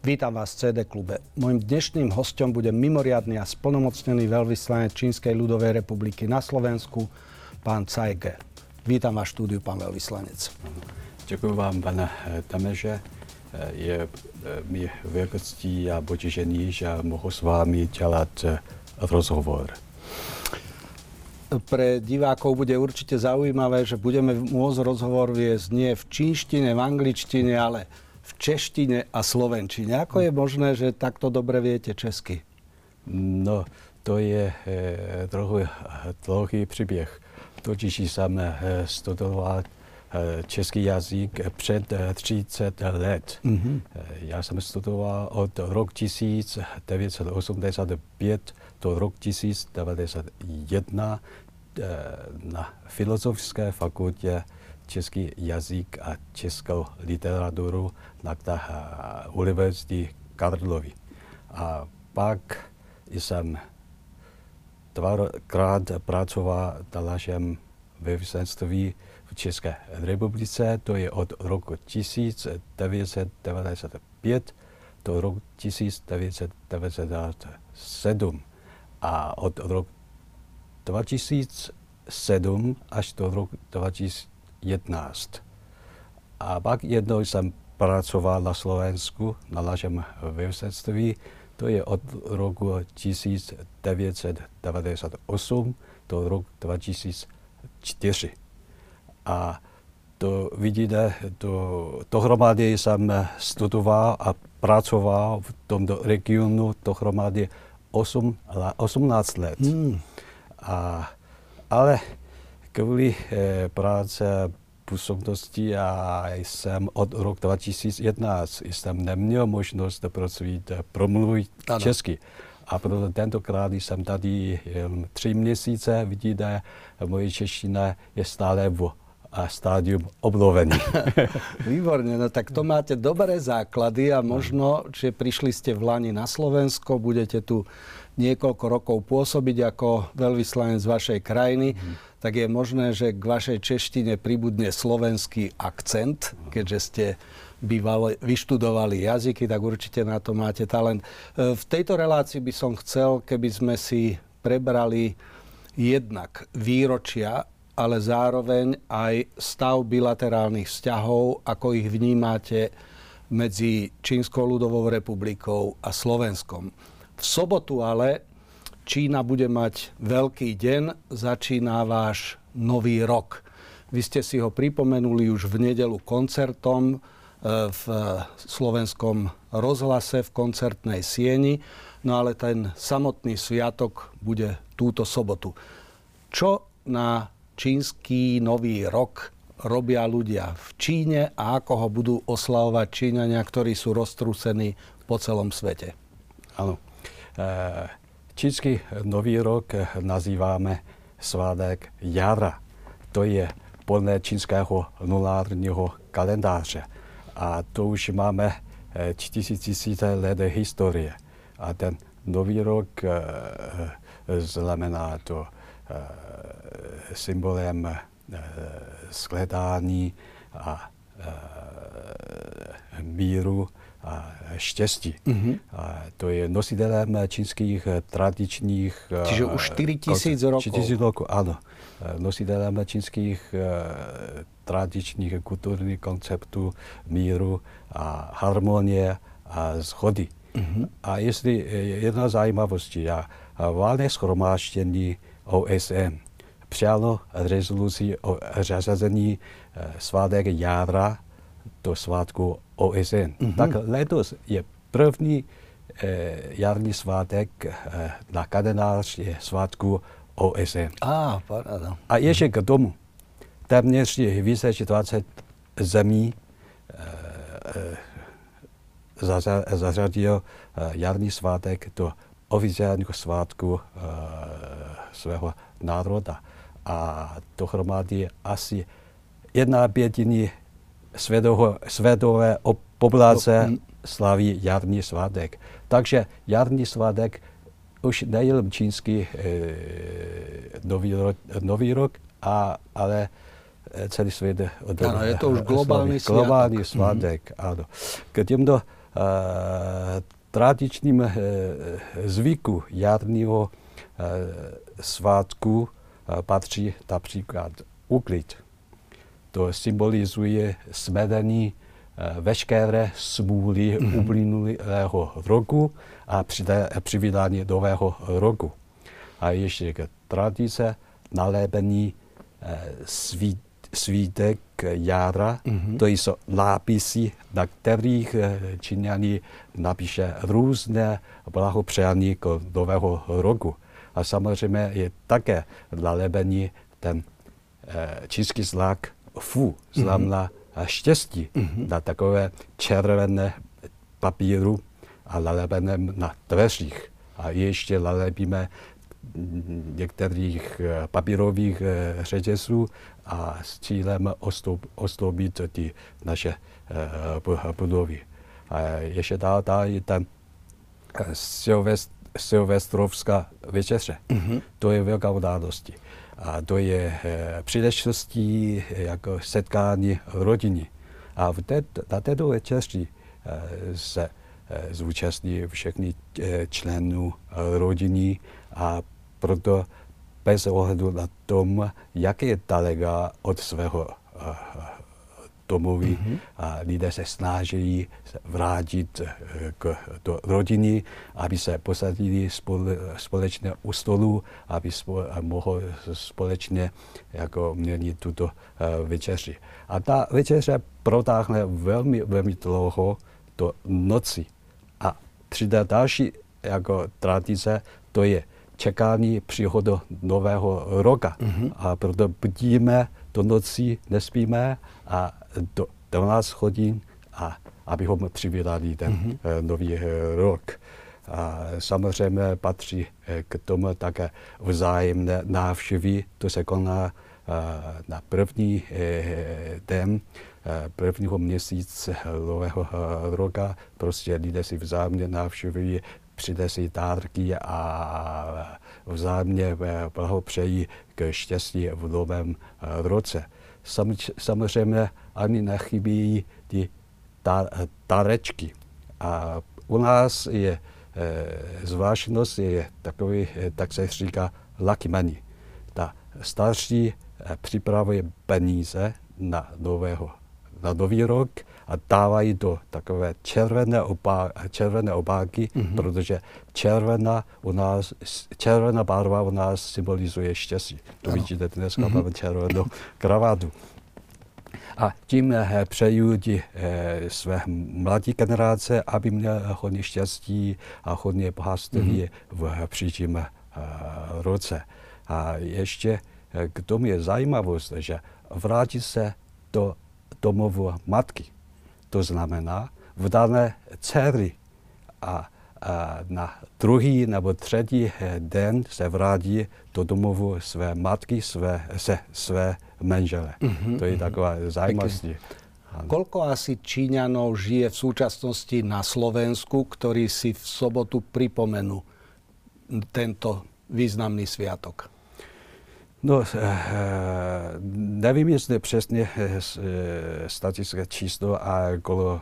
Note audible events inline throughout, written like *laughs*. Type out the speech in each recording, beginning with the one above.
Vítam vás v CD klube. Mojím dnešným hostom bude mimoriadný a splnomocnený veľvyslanec Čínskej ľudovej republiky na Slovensku, pán Cajge. Vítam vás v štúdiu, pán veľvyslanec. Děkuji vám, pane eh, Tameže. Eh, je eh, mi veľkostí a potěšení, že mohu s vámi dělat rozhovor. Pre divákov bude určite zaujímavé, že budeme môcť rozhovor viesť nie v čínštine, v angličtine, ale v češtine a slovenčine. Ako je možné, že takto dobre viete česky? No, to je e, trochu dlouhý příběh. Totiž jsem e, studoval e, český jazyk před 30 let. Mm-hmm. Já jsem studoval od roku 1985 do roku 1991 na Filozofické fakultě český jazyk a českou literaturu na univerzitě Karlovy. A pak jsem dvakrát pracoval na našem vyvyslanství v České republice, to je od roku 1995 do roku 1997 a od roku 2007 až do roku 2011. A pak jednou jsem pracoval na Slovensku, na našem vyvsetství, to je od roku 1998 do roku 2004. A to vidíte, to, dohromady jsem studoval a pracoval v tomto regionu dohromady 8, 18 let. Hmm. A, ale kvůli eh, práce působnosti a jsem od roku 2011 jsem neměl možnost pracovat, promluvit ano. česky. A proto tentokrát jsem tady jen tři měsíce, vidíte, moje čeština je stále v a stádium obnovení. *laughs* Výborne, no tak to máte dobré základy a možno, že prišli ste v Lani na Slovensko, budete tu niekoľko rokov pôsobiť ako veľvyslanec vašej krajiny, mm. tak je možné, že k vašej češtine pribudne slovenský akcent, keďže ste bývali, vyštudovali jazyky, tak určite na to máte talent. E, v tejto relácii by som chcel, keby sme si prebrali jednak výročia, ale zároveň aj stav bilaterálnych vzťahov, ako ich vnímate medzi Čínskou ľudovou republikou a Slovenskom. V sobotu ale Čína bude mať veľký deň, začína váš nový rok. Vy ste si ho pripomenuli už v nedelu koncertom e, v slovenskom rozhlase v koncertnej sieni, no ale ten samotný sviatok bude túto sobotu. Čo na čínsky nový rok robia ľudia v Číne a ako ho budú oslavovať Číňania, ktorí sú roztrúsení po celom svete? Áno. Eh, čínský nový rok nazýváme svátek jara. To je podle čínského lunárního kalendáře. A to už máme eh, tisíce let historie. A ten nový rok eh, znamená to symbolem skledání a míru štěstí. Mm-hmm. To je nositelem čínských tradičních... Čiže už 4 tisíc rokov. 4 tisíc rokov, ano. Nositelem čínských tradičních kulturních konceptů míru a harmonie a shody. Mm-hmm. A jestli jedna zajímavost, já válné schromáždění OSN přijalo rezoluci o řazení svátek jádra do svátku OSN. Mm-hmm. Tak letos je první eh, jarní svátek eh, na kalendáři svátku OSN. A, paráda. A ještě k tomu, téměř je více 20 zemí eh, eh, zařadil eh, jarní svátek do oficiálního svátku eh, svého národa. A dohromady asi jedna pětiny světové, světové populace no, slaví jarní svátek. Takže jarní svátek už nejen čínský e, nový, rok, nový rok, a, ale celý svět od, ano, je to už *laughs* globální svátek. Globální svátek, mm-hmm. ano. K těmto tradičním zvyku jarního svátku patří například uklid. To symbolizuje smedení veškeré smůly mm-hmm. uplynulého roku a přivítání nového roku. A ještě tradice nalébení svít, svítek jara, mm-hmm. to jsou nápisy, na kterých Číňani napíše různé blahopřání k nového roku. A samozřejmě je také nalébení ten čínský znak Fu, znamená mm-hmm. štěstí mm-hmm. na takové červené papíru a nalepené na dveřích. A ještě nalepíme některých eh, papírových eh, řetězů a s cílem ostoupit ty naše eh, budovy. A ještě dál, dál je tam Silvest, silvestrovská večeře. Mm-hmm. To je velká událost. A to je příležitostí jako setkání rodiny. A v té, na této večeři se zúčastní všechny členů rodiny a proto bez ohledu na tom, jak je daleka od svého domovy mm-hmm. a lidé se snaží vrátit e, k, do rodiny, aby se posadili spole, společně u stolu, aby spo, mohli společně jako měli tuto uh, večeři. A ta večeře protáhne velmi, velmi dlouho do noci. A přidá další jako tradice, to je čekání příchodu nového roka. Mm-hmm. A proto budíme do noci, nespíme a do 12 hodin, a abychom přivítali ten mm-hmm. nový eh, rok. A samozřejmě patří eh, k tomu také vzájemné návštěvy. To se koná na první den prvního měsíce nového roka. Prostě lidé si vzájemně návštěvují si dárky a vzájemně blahopřejí k štěstí v novém roce. Samozřejmě ani nechybí ty dárečky. A u nás je eh, zvláštnost je takový, eh, tak se říká lucky money. Ta starší připravuje peníze na nového na nový rok a dávají do takové červené, obá, červené obáky, mm-hmm. protože červená, u nás, červená barva u nás symbolizuje štěstí. To ano. vidíte, dneska mm-hmm. máme červenou kravatu. A tím eh, přeju ti eh, své mladé generace, aby měl hodně štěstí a hodně bohatství mm-hmm. v příštím eh, roce. A ještě eh, k tomu je zajímavost, že vrátí se do domovu matky. To znamená, v dané dcery a, a na druhý nebo třetí den se vrátí do domovu své matky, své, se, své manžele. Mm-hmm, to je mhm. taková zajímavost. Koľko asi Číňanov žije v súčasnosti na Slovensku, ktorí si v sobotu pripomenú tento významný sviatok? No, eh, nevím, jestli přesně eh, statické číslo, a okolo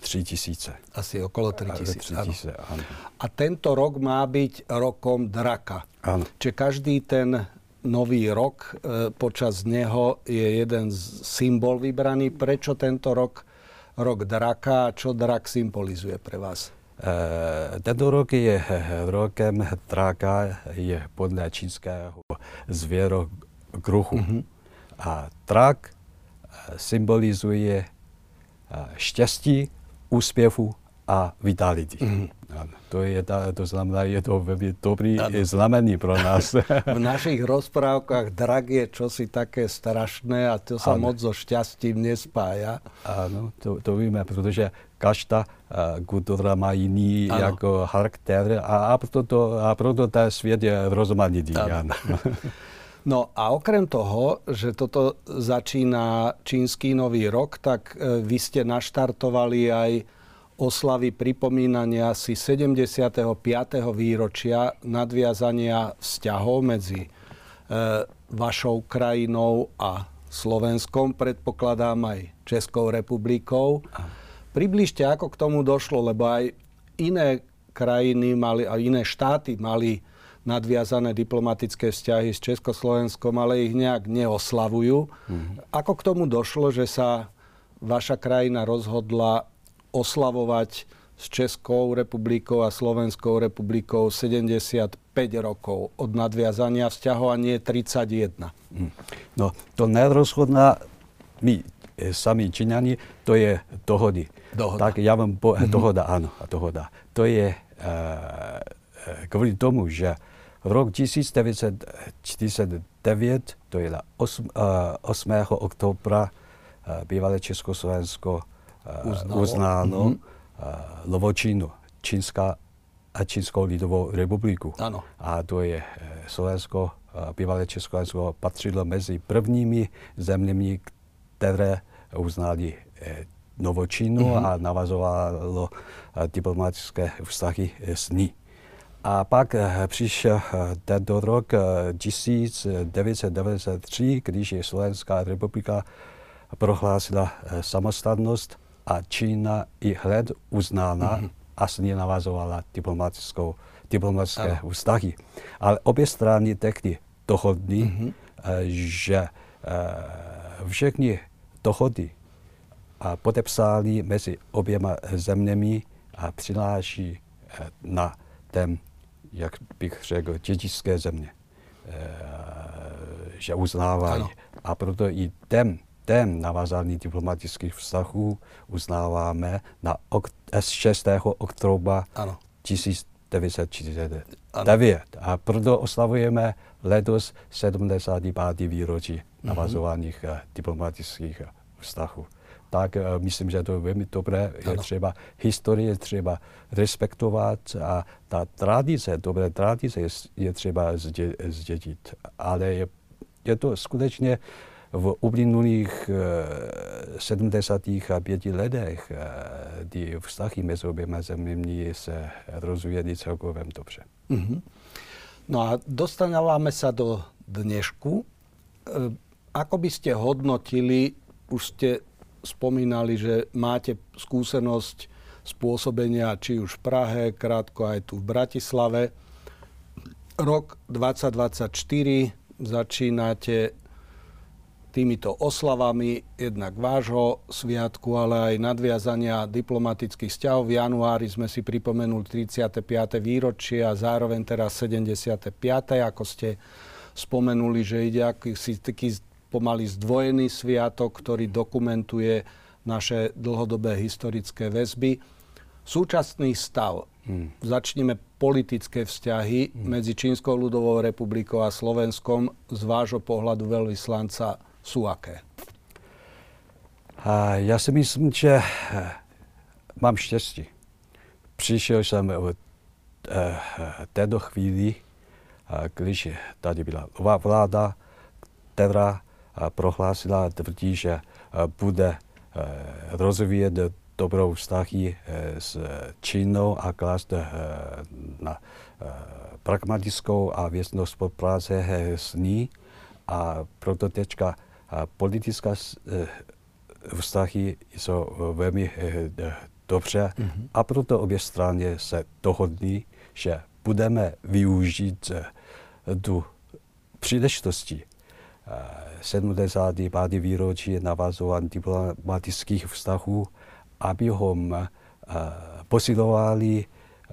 tři tisíce. Asi okolo tři tisíce. A tento rok má být rokom draka. Ano. Čiže každý ten nový rok, eh, počas něho je jeden symbol vybraný. Prečo tento rok rok draka a čo drak symbolizuje pre vás? Eh, tento rok je eh, *laughs* rokem dráka, je podle čínského zvěro kruhu. Mm-hmm. A drak eh, symbolizuje štěstí, úspěchu a vitality. Mm-hmm. To, je ta, to znamená, je to velmi dobrý ano. znamení pro nás. *laughs* *laughs* v našich rozprávkách drak je čosi také strašné a to ano. moc so šťastím nespája. Ano, to, to víme, protože každá kultura má jiný ano. jako charakter a, a, proto, a proto ten svět je rozmanitý. *laughs* No a okrem toho, že toto začína čínsky nový rok, tak e, vy ste naštartovali aj oslavy pripomínania si 75. výročia nadviazania vzťahov medzi e, vašou krajinou a Slovenskom, predpokladám aj Českou republikou. Približte, ako k tomu došlo, lebo aj iné krajiny mali, a iné štáty mali nadviazané diplomatické vzťahy s Československom, ale ich nejak neoslavujú. Mm-hmm. Ako k tomu došlo, že sa vaša krajina rozhodla oslavovať s Českou republikou a Slovenskou republikou 75 rokov od nadviazania vzťahov a nie 31? Mm. No, to nerozhodná my sami Číňani, to je dohody. Dohoda. Tak já vám po, mm-hmm. dohoda, ano, dohoda. To je uh, kvůli tomu, že v rok 1949, to je 8, uh, 8. oktobra, uh, bývalé Československo uh, uznalo, uznáno mm-hmm. uh, Lovočínu, Čínská a Čínskou lidovou republiku. Ano. A to je Slovensko, bývalé Československo patřilo mezi prvními zeměmi, které uznali uh, Novočínu mm-hmm. a navazovalo diplomatické vztahy s ní. A pak přišel tento rok 1993, když je Slovenská republika prohlásila samostatnost a Čína i hned uznána mm-hmm. a s ní navazovala diplomatickou, diplomatické ano. vztahy. Ale obě strany tehdy dohodly, mm-hmm. že všechny dohody a podepsali mezi oběma zeměmi a přináší eh, na tém, jak bych řekl, dědické země, eh, že uznávají. Ano. A proto i tém, tém navázání diplomatických vztahů uznáváme na ok- 6. oktobra 1949. A proto oslavujeme letos 75. výročí navazováních mm-hmm. diplomatických vztahů tak uh, myslím, že to je velmi dobré. Je ano. třeba historie třeba respektovat a ta tradice, dobré tradice je, je třeba zdě, zdědit. Ale je, je to skutečně v uplynulých uh, 70. a pěti letech uh, ty vztahy mezi oběma zeměmi se rozvíjely celkově dobře. Mm-hmm. No a dostaneme se do dnešku. Ako by ste hodnotili, už ste spomínali, že máte skúsenosť spôsobenia či už v Prahe, krátko aj tu v Bratislave. Rok 2024 začínate týmito oslavami jednak vášho sviatku, ale aj nadviazania diplomatických vzťahov. V januári sme si pripomenuli 35. výročie a zároveň teraz 75. ako ste spomenuli, že ide akýsi taký pomaly zdvojený sviatok, ktorý dokumentuje naše dlhodobé historické väzby. Súčasný stav, hmm. začneme politické vzťahy hmm. medzi Čínskou ľudovou republikou a Slovenskom z vášho pohľadu veľvyslanca sú aké? A já si myslím, že eh, mám štěstí. Přišel jsem od eh, této chvíli, když tady byla nová vláda, která prohlásila, tvrdí, že bude rozvíjet dobrou vztahy s Čínou a klást na pragmatickou a věcnou spolupráci s ní. A proto teďka politická vztahy jsou velmi dobře mm-hmm. a proto obě strany se dohodly, že budeme využít tu příležitosti 75. výročí navazování diplomatických vztahů, abychom eh, posilovali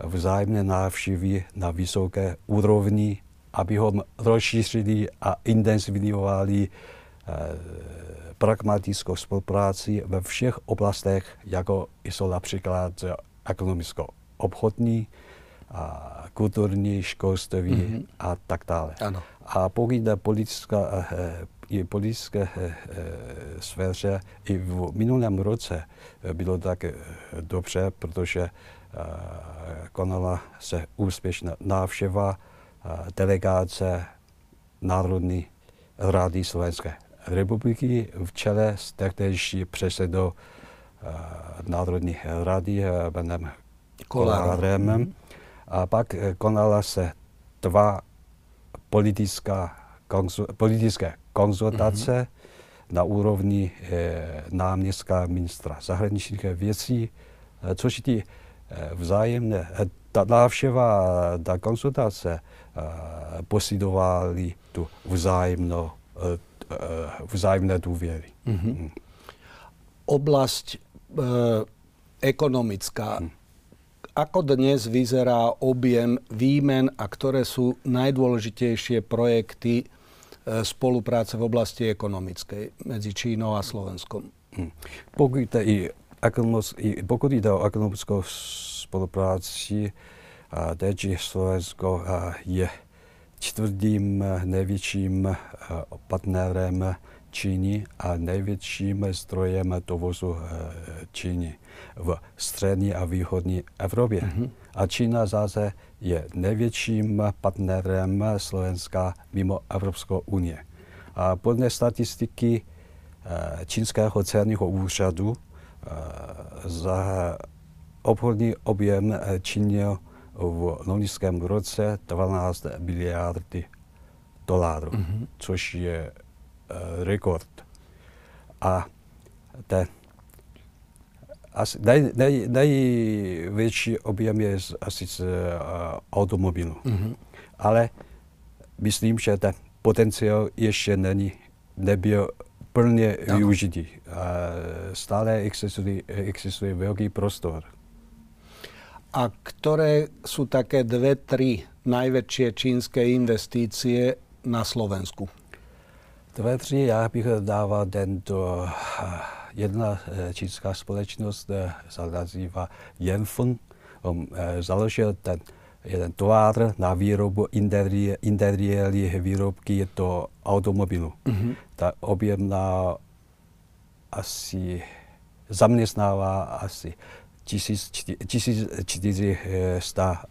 vzájemné návštěvy na vysoké úrovni, abychom rozšířili a intenzivovali eh, pragmatickou spolupráci ve všech oblastech, jako jsou například ekonomicko-obchodní, a kulturní školství mm-hmm. a tak dále. Ano. A pokud jde politická, i politické sféře, i v minulém roce bylo tak dobře, protože konala se úspěšná návštěva delegace Národní rady Slovenské republiky v čele s tehdejší předsedou Národní rady panem Kolárem. Mm-hmm. A pak konala se dva politická, konzu, politické konzultace mm-hmm. na úrovni náměstka ministra zahraničních věcí, což ty vzájemné, ta návštěva, ta konsultace posilovali tu vzájemnou, vzájemné důvěry. Mm-hmm. Oblasť e, ekonomická. Mm ako dnes vyzerá objem výmen a ktoré sú najdôležitejšie projekty e, spolupráce v oblasti ekonomickej medzi Čínou a Slovenskom? Hmm. Pokud jde, o ekonomickou spolupráci, teď Slovensko je čtvrtým největším partnerem Číny a největším zdrojem dovozu Číny v střední a východní Evropě. Mm-hmm. A Čína zase je největším partnerem Slovenska mimo Evropskou unie. A podle statistiky eh, čínského celního úřadu eh, za obchodní objem eh, činil v loňském roce 12 miliardy dolarů, mm-hmm. což je rekord. A ten asi nej, nej, největší objem je asi z uh, automobilu. Mm-hmm. Ale myslím, že ten potenciál ještě není, nebyl plně ano. využitý. A stále existuje, existuje velký prostor. A ktoré sú také dve, tri najväčšie čínske investície na Slovensku? Dve, tři, já bych dával tento jedna eh, čínská společnost eh, se nazývá Yenfeng. On eh, založil ten jeden továr na výrobu interiérních výrobky do automobilu. Mm-hmm. Ta objem na asi zaměstnává asi 1400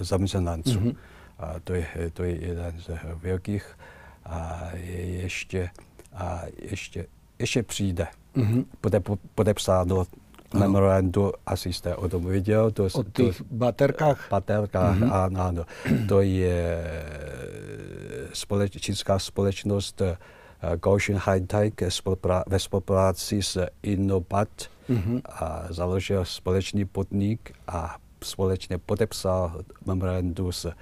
zaměstnanců. Mm-hmm. A to, je, to je jeden z velkých. A je ještě, a ještě, ještě přijde mm-hmm. bude podepsáno memorandum, asi jste o tom viděl. To, o těch to, baterkách? Baterkách, mm-hmm. ano, ano. To je společ, čínská společnost Goshen High-Tech ve spolupráci s Innobat mm-hmm. a založil společný podnik a společně podepsal memorandum se,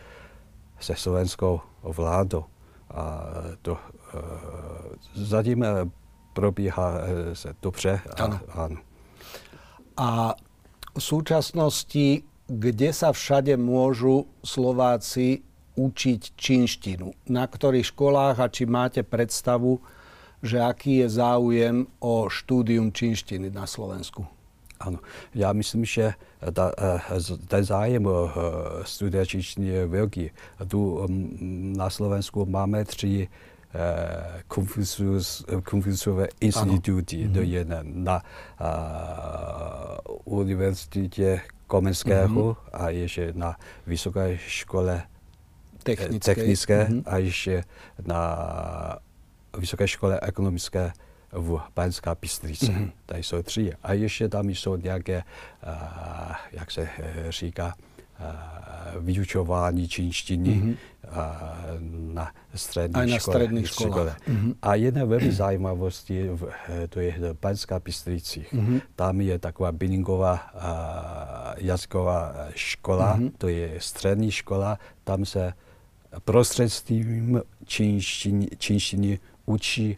se slovenskou vládou. A to uh, zatím probíhá eh, dobře. A, ano. A v súčasnosti, kde sa všade môžu Slováci učiť čínštinu? Na ktorých školách a či máte predstavu, že aký je záujem o štúdium čínštiny na Slovensku? Ano, já myslím, že ta, eh, ten zájem o eh, studia čínštiny je velký. Tu mm, na Slovensku máme tři Konfucius, Konfuciusové instituty, ano. to je na, na uh, univerzitě Komenského mm-hmm. a ještě na vysoké škole technické, technické mm-hmm. a ještě na vysoké škole ekonomické v Banská Bystrice. Mm-hmm. Tady jsou tři. A ještě tam jsou nějaké, uh, jak se říká, vyučování čínštiny mm-hmm. na střední Aj na škole. středních škole. Mm-hmm. A jedna velmi zajímavost je, to je v Banská Bystricích. Mm-hmm. Tam je taková bilingová jazyková škola, mm-hmm. to je střední škola, tam se prostřednictvím čínštiny, čínštiny učí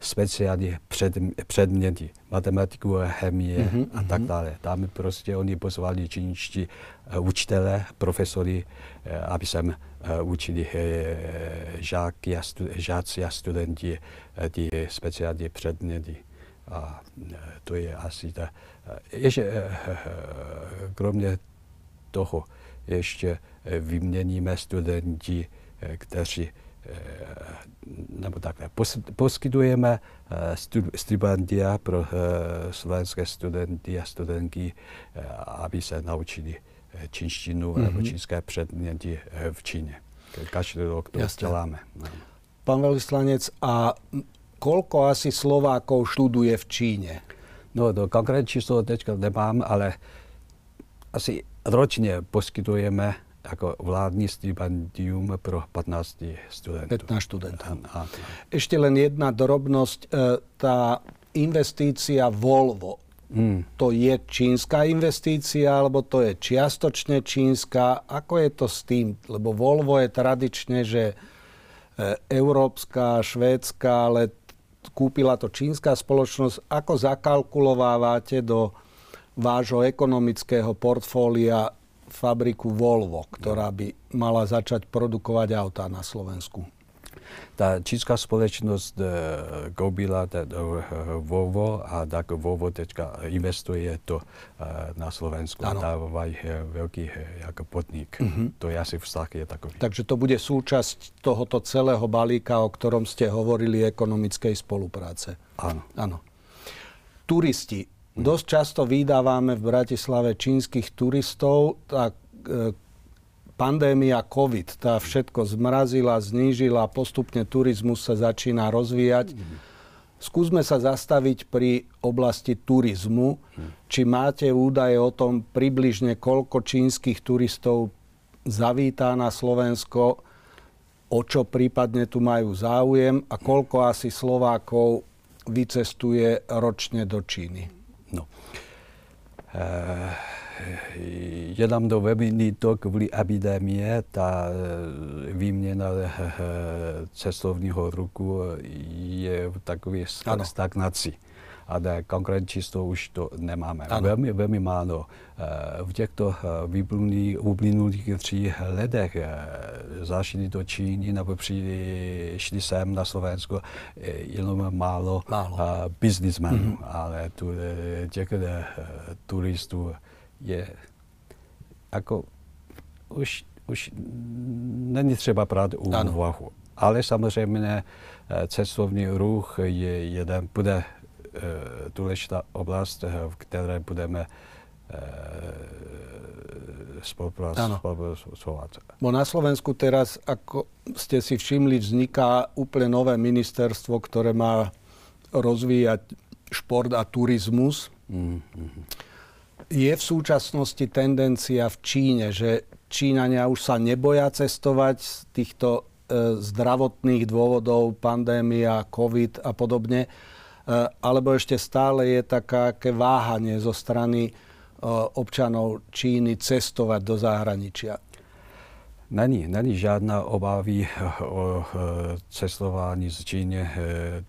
speciálně před, předměty, matematiku, chemie mm-hmm, a tak dále. Tam prostě oni pozvali čínští uh, učitele, profesory, uh, aby sem uh, učili uh, žáky a stu, žáci a studenti uh, ty speciální předměty. A uh, to je asi ta... Uh, ještě uh, kromě toho ještě vyměníme studenti, kteří nebo takhle, poskytujeme stipendia pro slovenské studenty a studentky, aby se naučili čínštinu mm-hmm. nebo čínské předměty v Číně. Každý rok to Jasne. děláme. No. Pán veľvyslanec, a koľko asi Slovákov študuje v Číne? No, to konkrétní číslo teďka nemám, ale asi ročně poskytujeme jako vládní stipendium pro 15 studentů. 15 studentů. Ešte len jedna drobnosť. E, tá investícia Volvo, mm. to je čínska investícia, alebo to je čiastočne čínska? Ako je to s tým? Lebo Volvo je tradične, že e, európska, švédska, ale kúpila to čínska spoločnosť. Ako zakalkulovávate do vášho ekonomického portfólia fabriku Volvo, ktorá by mala začať produkovať autá na Slovensku? Ta čínská společnost uh, koupila uh, Volvo a tak Volvo teďka investuje to uh, na Slovensku ano. a dávají velký jako podnik. Uh-huh. To je asi vztah je takový. Takže to bude súčasť tohoto celého balíka, o ktorom ste hovorili, ekonomickej spolupráce. Áno. Áno. Turisti. Dosť často vydávame v Bratislave čínskych turistov, tak uh, pandémia COVID, tá všetko zmrazila, znížila, postupne turizmus sa začína rozvíjať. Skúsme sa zastaviť pri oblasti turizmu. Či máte údaje o tom približne, koľko čínskych turistov zavítá na Slovensko, o čo prípadne tu majú záujem a koľko asi Slovákov vycestuje ročne do Číny? No. Uh je nám to velmi to kvůli epidemie, ta eh, výměna eh, cestovního ruku je v takové stagnaci. A ne, konkrétní číslo už to nemáme. Ano. Velmi, velmi málo. Eh, v těchto uplynulých tří letech zašli do Číny nebo přišli sem na Slovensko jenom málo, málo. biznismenů, mm-hmm. ale tu, těch turistů je jako už, už není třeba brát úvahu. Ale samozřejmě eh, cestovní ruch je jeden, bude důležitá oblast, eh, v které budeme spolupracovať. Bo na Slovensku teraz, ako ste si všimli, vzniká úplne nové ministerstvo, ktoré má rozvíjať šport a turizmus. Mm-hmm je v súčasnosti tendencia v Číne, že Číňania už sa neboja cestovať z týchto e, zdravotných dôvodov, pandémia, COVID a podobne, alebo ešte stále je také váhanie zo strany e, občanov Číny cestovať do zahraničia? Není, není žádná obavy o cestování z Číny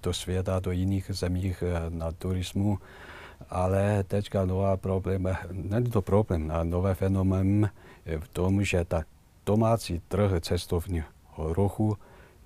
do světa, do jiných zemích na turismu ale teďka nová problém, není to problém, a nové fenomén je v tom, že ta domácí trh cestovního ruchu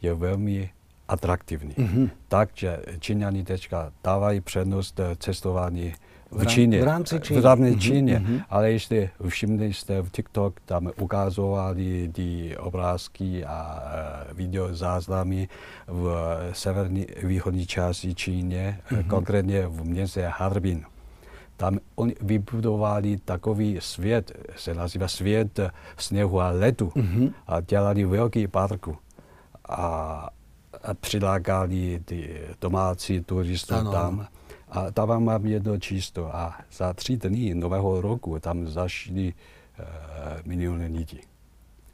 je velmi atraktivní. Mm-hmm. Takže Číňani teďka dávají přednost cestování v Číně. V rámci Číny. V rámci. Číně. Mm-hmm. Ale ještě všimli jste v TikTok, tam ukazovali ty obrázky a uh, video záznamy v severní východní části Číně, mm-hmm. konkrétně v městě Harbin. Tam oni vybudovali takový svět, se nazývá svět sněhu a letu. Mm-hmm. A dělali velký parku. A, a přilákali ty domácí turistů ano. tam. A tam mám jedno číslo. A za tři dny nového roku tam zašli uh, miliony lidí.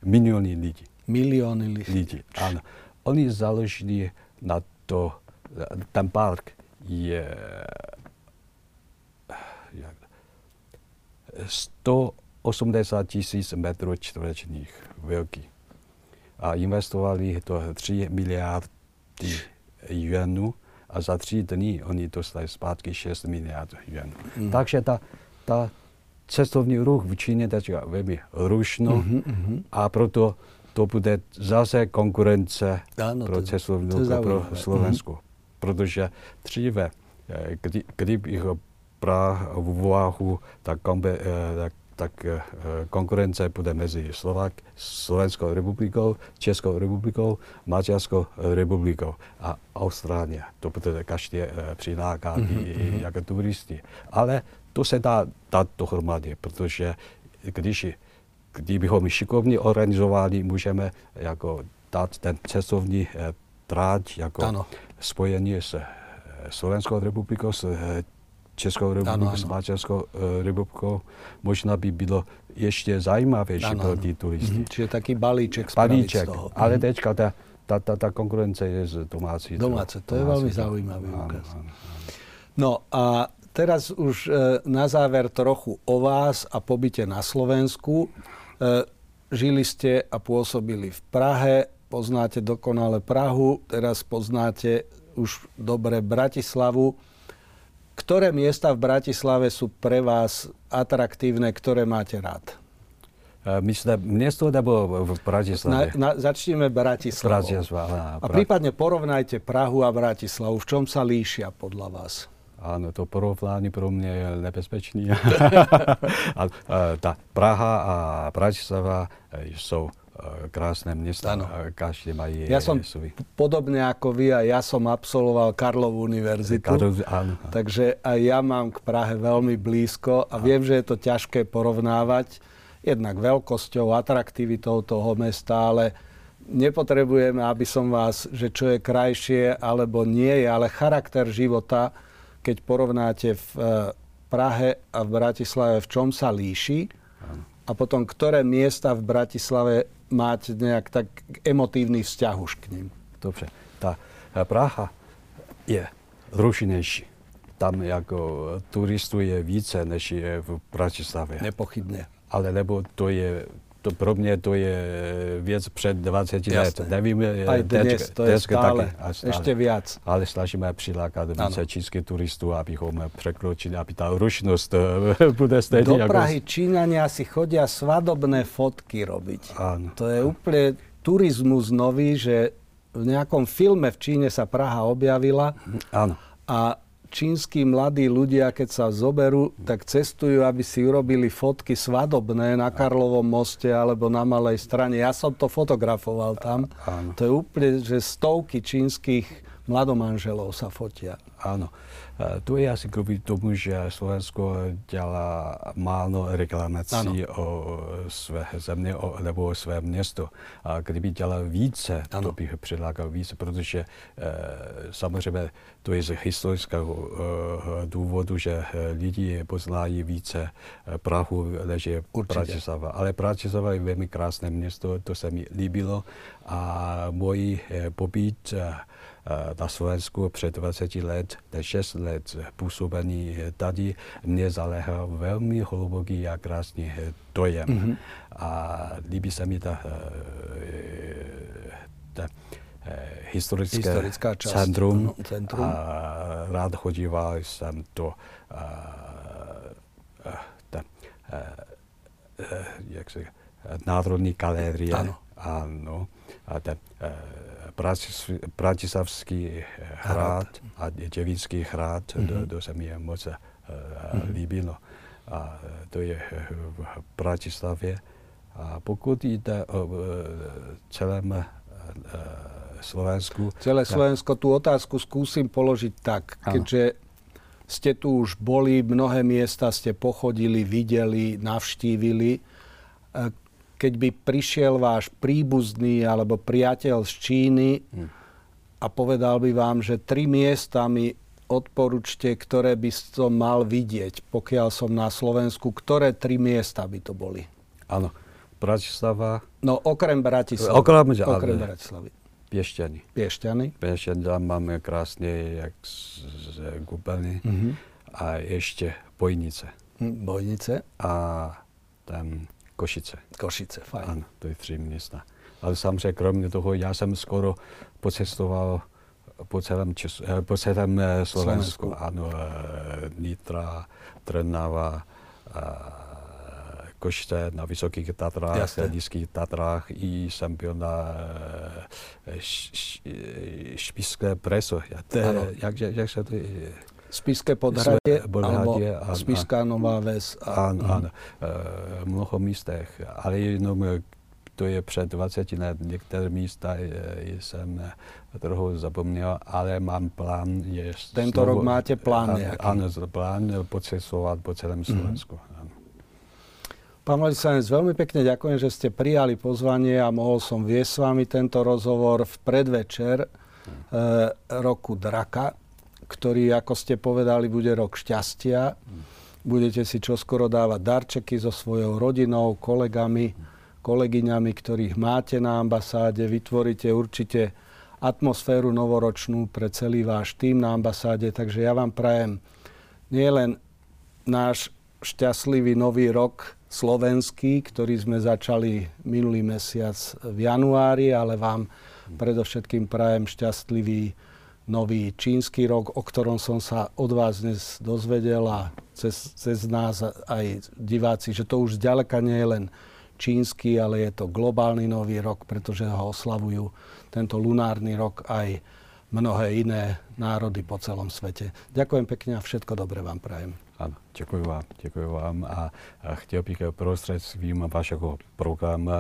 Miliony lidí. Miliony lidí. lidí. Ano. Oni založili na to, ten park je 180 tisíc metrů čtverečních velký. A investovali to 3 miliardy yuanů a za tři dny oni dostali zpátky 6 miliard yuanů. Mm. Takže ta, ta cestovní ruch v Číně teď velmi rušno mm-hmm, mm-hmm. a proto to bude zase konkurence ano, pro cestovní ruch pro Slovensko. Mm-hmm. Protože dříve, eh, kdy, kdybych brá v úvahu, tak, kombe, eh, tak, eh, konkurence bude mezi Slovak, Slovenskou republikou, Českou republikou, Maďarskou republikou a Austrálie. To bude každý eh, přilákat mm-hmm. jako turisti. Ale to se dá dát dohromady, protože když kdybychom šikovně organizovali, můžeme jako dát ten cestovní tráť jako ano. spojení s Slovenskou republikou, s Českou republikou, s Maďarskou republikou, možná by bylo ještě zajímavější ano, pro ty turisty. Mm-hmm. Čiže taký balíček Balíček, z toho. ale mm-hmm. teďka ta, ta, ta, ta konkurence je z domácí. Domáce, to je veľmi zaujímavý úkaz. No a teraz už e, na záver trochu o vás a pobyte na Slovensku. E, žili ste a pôsobili v Prahe, poznáte dokonale Prahu, teraz poznáte už dobre Bratislavu. Ktoré miesta v Bratislave sú pre vás atraktívne, ktoré máte rád? Myslíte město nebo v Bratislave? Na, na, začneme Bratislavou. Bratislava. A prípadne porovnajte Prahu a Bratislavu. V čom sa líšia podľa vás? Áno, to porovnání pro mě je nebezpečný. *laughs* a, ta Praha a Bratislava jsou krásne města. Ano. Každý mají Ja som svoj. podobne ako vy a ja som absolvoval Karlovú univerzitu. Áno. Takže aj ja mám k Prahe veľmi blízko a áno. viem, že je to ťažké porovnávať jednak veľkosťou, atraktivitou toho mesta, ale nepotrebujeme, aby som vás, že čo je krajšie alebo nie je, ale charakter života, keď porovnáte v eh, Prahe a v Bratislave, v čom sa líši a potom ktoré miesta v Bratislave máte nejak tak emotívny vzťah už k ním. Dobře. Ta eh, Praha je rušinejší. Tam jako turistů je více, než je v Bratislavě. Nepochybně ale nebo to je to pro mě to je věc před 20 let. Nevím, Aj dnes, to je stále, taky, stále, ještě víc. Ale snažíme přilákat více čínských turistů, abychom překročili, aby ta rušnost *laughs* bude stejně. Do Prahy jako... Číňania si chodia svadobné fotky robiť. Áno. To je úplne turizmus nový, že v nejakom filme v Číne sa Praha objavila. Áno. A čínsky mladí ľudia, keď sa zoberú, tak cestujú, aby si urobili fotky svadobné na Karlovom moste alebo na Malej strane. Ja som to fotografoval tam. Áno. To je úplne, že stovky čínskych mladomanželov sa fotia. Áno. To je asi kvůli tomu, že Slovensko dělá málo reklamací ano. o své země o, nebo o své město. A kdyby dělal více, ano. to bych přilákal více, protože e, samozřejmě to je z historického e, důvodu, že lidi poznají více Prahu, než je Bratislava. Ale Bratislava je velmi krásné město, to se mi líbilo a můj pobyt e, Eh, na Slovensku před 20 let, 6 let působení tady, mě zaléhal velmi hluboký a krásný dojem. Mm-hmm. A líbí se mi ta, eh, ta eh, historické Historická část, centrum, no, centrum. A rád chodíval jsem to ta, jak se, Národní galerie. Ano. ano a ten, Bratislavský hrad a Děvinský hrad, mm-hmm. to, to se mi moc uh, mm-hmm. líbilo. A to je v Bratislavě. A pokud jde o uh, celém uh, Slovensku... Celé Slovensko, tú otázku skúsim položiť tak, keďže ste tu už boli, mnohé miesta ste pochodili, videli, navštívili keď by prišiel váš príbuzný alebo priateľ z Číny hm. a povedal by vám, že tri miesta mi odporúčte, ktoré by som mal vidieť, pokiaľ som na Slovensku, ktoré tri miesta by to boli? Áno, Bratislava. No okrem Bratislavy. Okrem, okrem Bratislavy. Piešťany. Piešťany. Piešťany, tam máme krásne, jak z, z Gubany. Mm-hmm. A ešte Bojnice. Hm, Bojnice. A tam Košice. Košice, fajn. Ano, to je tři města. Ale samozřejmě kromě toho, já jsem skoro pocestoval po celém, Čes, eh, po celém eh, Slovensku. Slovensku. Ano, eh, Nitra, Trnava, Košice na Vysokých Tatrách, na Nízkých Tatrách i jsem byl na Špiské preso. Jak, jak, jak se to je? Spiske podhradie, podhradie alebo Spiská Nová Ves. A, áno, áno. E, mnoho místech, ale jenom to je před 20 let. Některé místa jsem trochu zapomněl, ale mám plán. Je Tento znovu, rok máte plán nejaký? Áno, plán pocestovať po celém Slovensku. Mm. Pán Vladislavec, veľmi pekne ďakujem, že ste prijali pozvanie a mohol som viesť s vami tento rozhovor v predvečer mm. e, roku Draka ktorý, ako ste povedali, bude rok šťastia. Budete si čoskoro dávať darčeky so svojou rodinou, kolegami, kolegyňami, ktorých máte na ambasáde. Vytvoríte určite atmosféru novoročnú pre celý váš tým na ambasáde. Takže ja vám prajem nielen náš šťastlivý nový rok slovenský, ktorý sme začali minulý mesiac v januári, ale vám predovšetkým prajem šťastlivý nový čínsky rok, o ktorom som sa od vás dnes dozvedel a cez, cez nás aj diváci, že to už zďaleka nie je len čínsky, ale je to globálny nový rok, pretože ho oslavujú tento lunárny rok aj mnohé iné národy po celom svete. Ďakujem pekne a všetko dobré vám prajem. Ano, děkuji vám, děkuji vám a, a chtěl bych prostřednictvím vašeho programu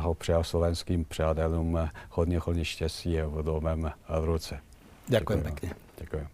popřál slovenským přátelům hodně, hodně štěstí v domem v ruce. Ďakujem pekne. Ďakujem.